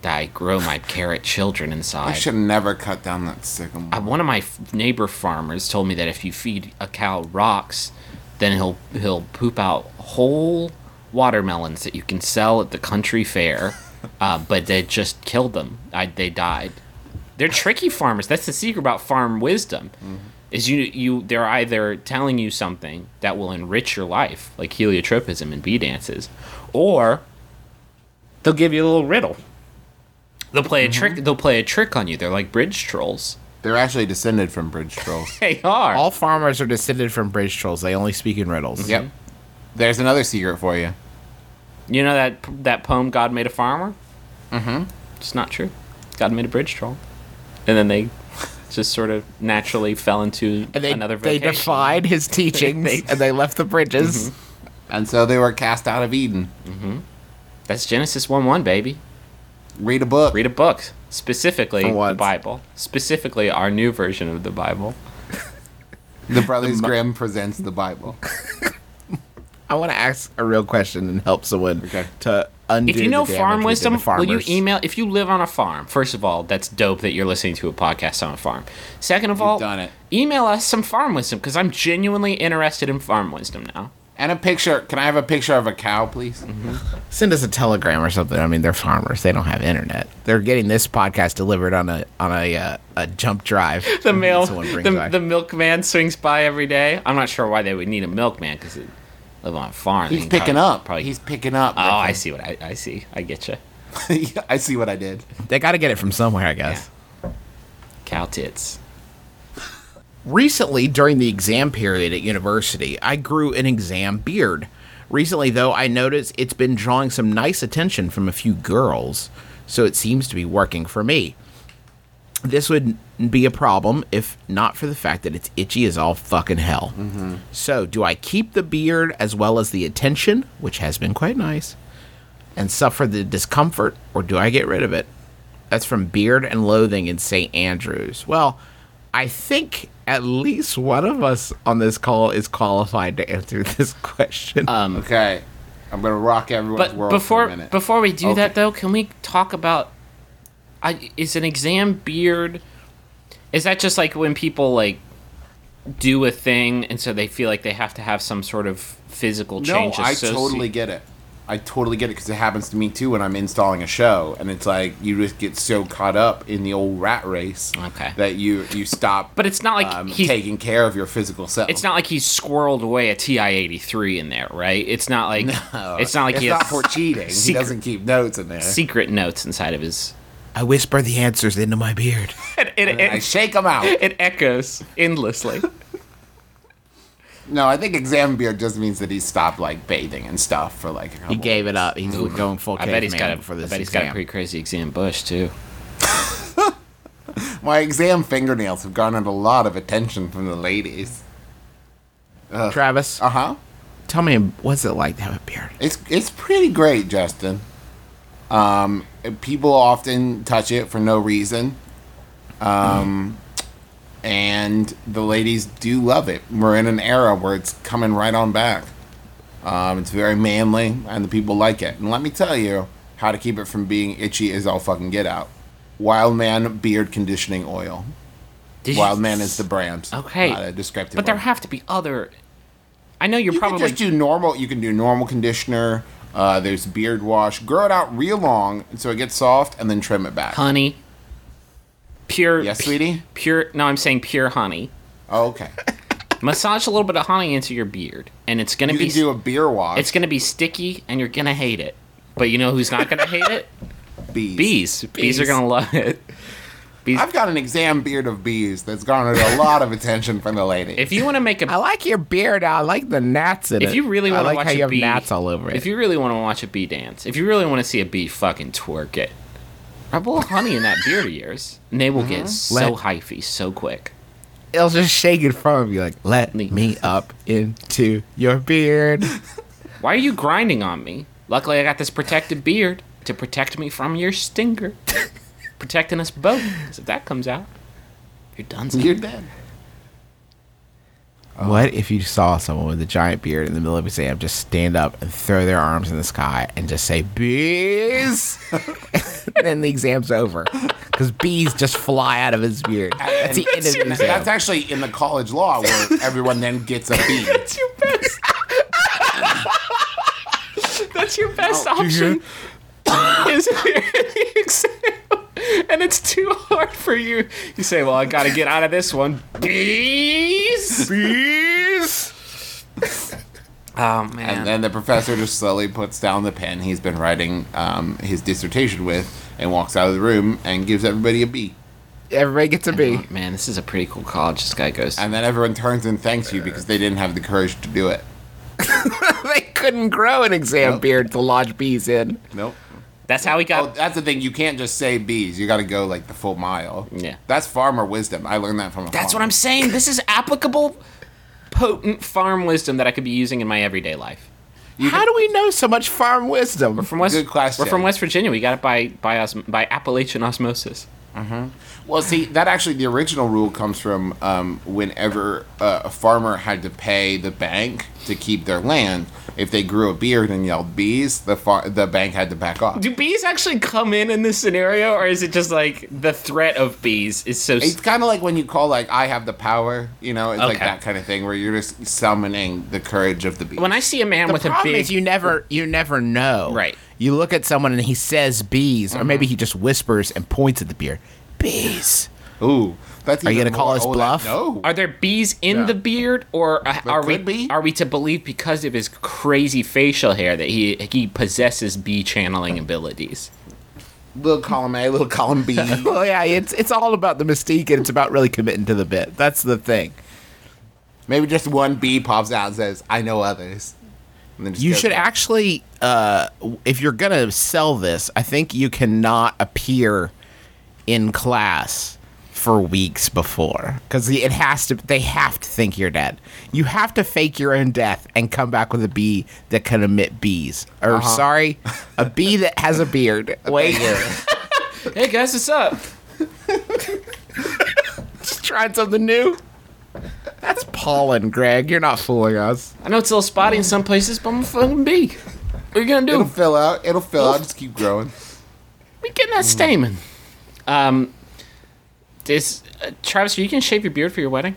that I grow my carrot children inside. I should never cut down that sycamore. Uh, one of my neighbor farmers told me that if you feed a cow rocks, then he'll he'll poop out whole watermelons that you can sell at the country fair. Uh, but they just killed them. I, they died. They're tricky farmers. That's the secret about farm wisdom. Is you you they're either telling you something that will enrich your life, like heliotropism and bee dances, or they'll give you a little riddle. They'll play a trick. They'll play a trick on you. They're like bridge trolls. They're actually descended from bridge trolls. They are. All farmers are descended from bridge trolls. They only speak in riddles. yep. There's another secret for you. You know that that poem God made a farmer? Mm-hmm. It's not true. God made a bridge troll. And then they just sort of naturally fell into And they, another they vocation. defied his teachings They- and they left the bridges. And so they were cast out of Eden. Mm-hmm. That's Genesis 1 1, baby. Read a book. Read a book. Specifically, the. Bible. Specifically, our new version of the Bible. The Brothers Grimm presents the Bible. I want to ask a real question and help someone Okay. to undo If you know the farm we did to wisdom, will you farmers. email? If you live on a farm, first of all, that's dope that you're listening to a podcast on a farm. Second of all, done it. email us some farm wisdom because I'm genuinely interested in farm wisdom now. And a picture. Can I have a picture of a cow, please? Send us a telegram or something. I mean, they're farmers; they don't have internet. They're getting this podcast delivered on a on a uh, a jump drive. the mail the, the milkman swings by every day i'm not sure why they would need a milkman because they live on a farm He's picking probably- up. probably He's picking up. oh i see what i, I see i get you I see what I did. they got to get it from somewhere, I guess. cow tits Recently, during the exam period at university, I grew an exam beard. Recently, though, I noticed it's been drawing some nice attention from a few girls, so it seems to be working for me. This would be a problem if not for the fact that it's itchy as all fucking hell. Mm-hmm. So, do I keep the beard as well as the attention, which has been quite nice, and suffer the discomfort, or do I get rid of it? That's from Beard and Loathing in St. Andrews. Well, I think at least one of us on this call is qualified to answer this question. Um, Okay. I'm gonna rock everyone's but world before for a minute. before we do Okay. that though can we talk about I, is an exam beard is that just like when people like do a thing and so they feel like they have to have some sort of physical change? no, change I totally get it. I totally get it because it happens to me too when I'm installing a show, and it's like you just get so caught up in the old rat race Okay. that you you stop. But it's not like um, he's- taking care of your physical self. It's not like he's squirreled away a TI eighty three in there, right? It's not like no, it's not like It's he not has for cheating. He doesn't keep notes in there. secret notes inside of his. I whisper the answers into my beard. It, it, I shake them out. it echoes endlessly. No, I think exam beard just means that he stopped like bathing and stuff for like. A couple He gave it up. He's going full I bet he's caveman got a, for I this bet he's got a exam. pretty crazy exam bush too. My exam fingernails have garnered a lot of attention from the ladies. Travis, Uh huh. tell me, what's it like to have a beard? It's it's pretty great, Justin. Um, people often touch it for no reason. Um, and the ladies do love it. We're in an era where it's coming right on back. Um, it's very manly, and the people like it. And let me tell you how to keep it from being itchy as all fucking get out. Wild Man Beard Conditioning Oil. Did you- Wild Man is the brand. Okay. Not a descriptive. But there have to be other. I know you're You probably can just do normal. You can do normal conditioner. Uh, there's beard wash. Grow it out real long so it gets soft, and then trim it back. honey. Pure. Yes, sweetie. Pure. No, I'm saying pure honey. Oh, okay. Massage a little bit of honey into your beard, and it's gonna You be can do a beer wash. it's gonna be sticky, and you're gonna hate it. But you know who's not gonna hate it? bees. Bees. Bees are gonna love it. Bees. I've got an exam beard of bees that's garnered a lot of attention from the ladies. If you want to make a I like your beard. I like the gnats in it. if you really want to like watch how a you have gnats all over it. If you really want to watch a bee dance, if you really want to see a bee fucking twerk it, rub a little honey in that beard of yours, and they will get uh-huh. so Let- hyphy so quick. It'll just shake in front of you, like, let Me. me up into your beard. Why are you grinding on me? Luckily, I got this protective beard to protect me from your stinger, protecting us both. 'Cause if that comes out, you're done. You're dead. Oh. What if you saw someone with a giant beard in the middle of an exam just stand up and throw their arms in the sky and just say bees? and then the exam's over because bees just fly out of his beard. That's the end of the exam. That's actually in the college law where everyone then gets a bee. That's your best. That's your best option. Is the exam, and it's too hard for you. You say, "Well, I got to get out of this one." Bees. bees. Oh man. And then the professor just slowly puts down the pen he's been writing um, his dissertation with and walks out of the room and gives everybody a B. Everybody gets a bee. Oh, man, this is a pretty cool college. This guy goes. And then everyone turns and thanks you because they didn't have the courage to do it. they couldn't grow an exam Nope. beard to lodge bees in. Nope. That's how he Oh, got. that's the thing. You can't just say bees. You got to go like the full mile. Yeah. That's farmer wisdom. I learned that from a That's what. I'm saying. This is applicable, potent farm wisdom that I could be using in my everyday life. How do we know so much farm wisdom? We're From West, Good question. We're from West Virginia. We got it by by os- by Appalachian osmosis. Well, see, that actually the original rule comes from um, whenever uh, a farmer had to pay the bank to keep their land. If they grew a beard and yelled bees, the far- the bank had to back off. Do bees actually come in in this scenario, or is it just like the threat of bees is so? It's kind of like when you call like I have the power, you know, it's like that kind of thing where you're just summoning the courage of the bees. when I see a man The with a problem big, is you never you never know. Right. You look at someone and he says bees, or maybe he just whispers and points at the beard. Bees. Ooh, that's Are you gonna call us bluff? no. are there bees in Yeah. the beard, or uh, are we could be. are we to believe because of his crazy facial hair that he he possesses bee channeling abilities? little column A, little column B. Well, yeah, it's it's all about the mystique and it's about really committing to the bit. That's the thing. Maybe just one bee pops out and says, "I know others." And then just You should back. actually, uh, if you're gonna sell this, I think you cannot appear in class for weeks before because it has to. They have to think you're dead. You have to fake your own death and come back with a bee that can emit bees. Or Uh-huh. sorry, a bee that has a beard. Wait, Hey guys, what's up? Just trying something new. That's pollen, Greg. You're not fooling us. I know it's a little spotty in some places, but I'm a fucking bee. What are you gonna do? It'll fill out. It'll fill out. Just keep growing. We getting that stamen. Um, this uh, Travis, are you gonna shave your beard for your wedding?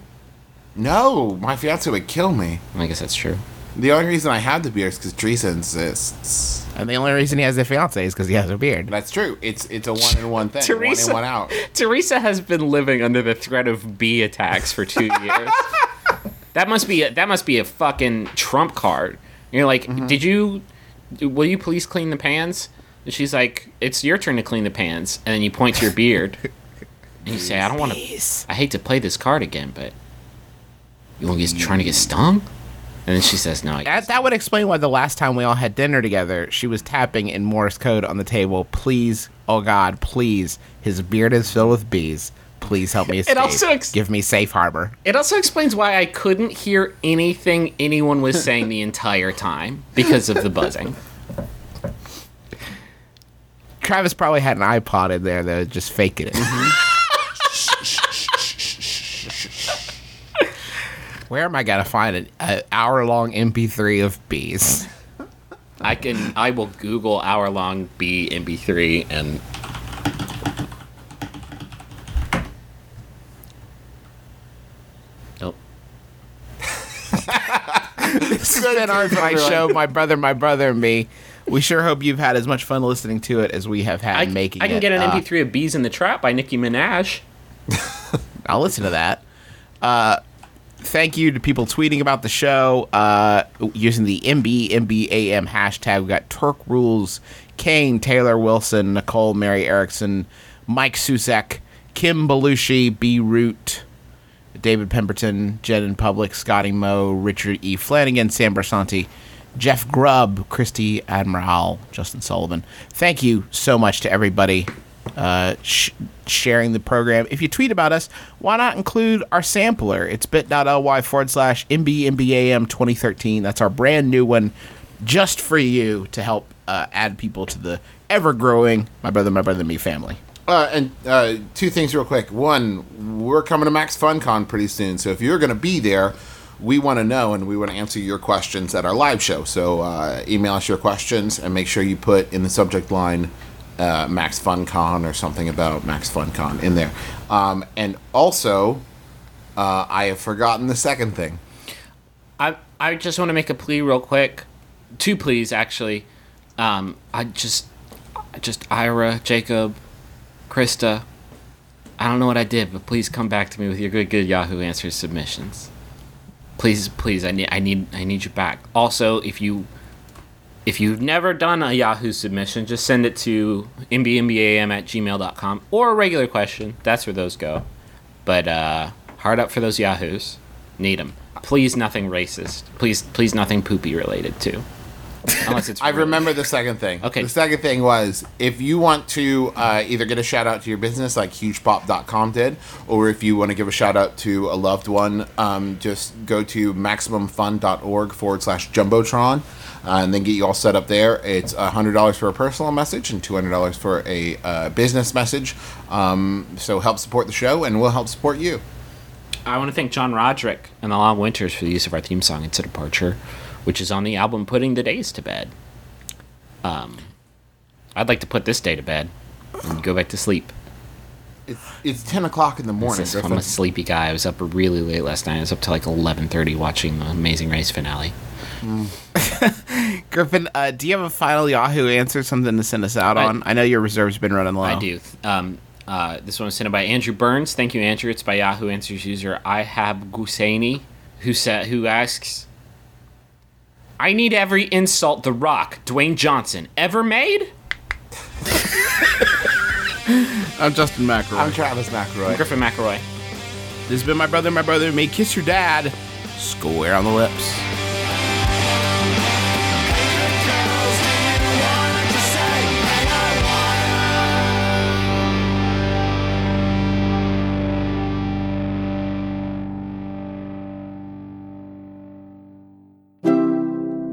No, my fiance would kill me. I guess that's true. The only reason I have the beard is because Teresa insists. And the only reason he has a fiance is because he has a beard. That's true. It's it's a one in one thing. Teresa- One in one out. Teresa has been living under the threat of bee attacks for two years. that must be a, that must be a fucking trump card. You're like, mm-hmm. did you? Will you please clean the pans? And she's like, it's your turn to clean the pans. And then you point to your beard, and you say, I don't want to. I hate to play this card again, but you want to get trying to get stung? And then she says, no. That, that would explain why the last time we all had dinner together, she was tapping in Morse code on the table. Please, oh God, please. His beard is filled with bees. Please help me escape. also ex- Give me safe harbor. It also explains why I couldn't hear anything anyone was saying the entire time because of the buzzing. Travis probably had an iPod in there that was just faking it. Mm-hmm. Where am I gonna find an, an hour-long MP3 of bees? I can. I will Google hour long B MP3 and nope. This has been our my show, my brother, my brother, and me. We sure hope you've had as much fun listening to it as we have had I, making it. I can it. get an Uh, MP3 of Beez in the Trap by Nicki Minaj. I'll listen to that. Uh, thank you to people tweeting about the show uh, using the MBMBAM hashtag. We got Turk Rules, Kane, Taylor Wilson, Nicole, Mary Erickson, Mike Susek, Kim Belushi, B Root, David Pemberton, Jen in Public, Scotty Moe, Richard E. Flanagan, Sam Bersanti, Jeff Grubb, Christy Admiral, Justin Sullivan. Thank you so much to everybody uh, sh- sharing the program. If you tweet about us, why not include our sampler? It's bit.ly forward slash MBMBAM 2013. That's our brand new one just for you to help uh, add people to the ever growing My Brother, My Brother, Me family. Uh, and uh, two things real quick. One, we're coming to Max FunCon pretty soon, so if you're going to be there, we want to know and we want to answer your questions at our live show. So uh, email us your questions and make sure you put in the subject line uh, Max FunCon or something about Max FunCon in there. Um, and also, uh, I have forgotten the second thing. I I just want to make a plea real quick. Two pleas actually. Um, I just just Ira, Jacob, Krista. I don't know what I did, but please come back to me with your good good Yahoo Answers submissions. Please, please, I need I need I need you back. Also, if you if you've never done a Yahoo submission, just send it to mbmbam at gmail.com or a regular question. That's where those go. But uh, hard up for those Yahoos. Need them. Please, nothing racist. Please, please, nothing poopy related too. Unless it's. I remember the second thing. Okay. The second thing was if you want to uh, either get a shout out to your business like hugepop.com did, or if you want to give a shout out to a loved one, um, just go to maximumfun.org forward slash jumbotron. Uh, and then get you all set up there. It's $100 for a personal message and $200 for a uh, business message. Um, so help support the show, and we'll help support you. I want to thank John Roderick and the Long Winters for the use of our theme song "It's a Departure," which is on the album "Putting the Days to Bed." Um, I'd like to put this day to bed and go back to sleep. It's, it's 10 o'clock in the morning. This I'm a sleepy guy. I was up really late last night. I was up till like 11:30 watching the Amazing Race finale. Griffin, uh, do you have a final Yahoo answer, something to send us out I- on? I know your reserve's been running low. I do. Um, uh, this one was sent in by Andrew Burns. Thank you, Andrew. It's by Yahoo Answers user I have Gusaini, who said who asks, "I need every insult The Rock, Dwayne Johnson, ever made." I'm Justin McElroy. I'm Travis McElroy. Griffin McElroy. This has been my brother, my brother may kiss your dad. Square on the lips.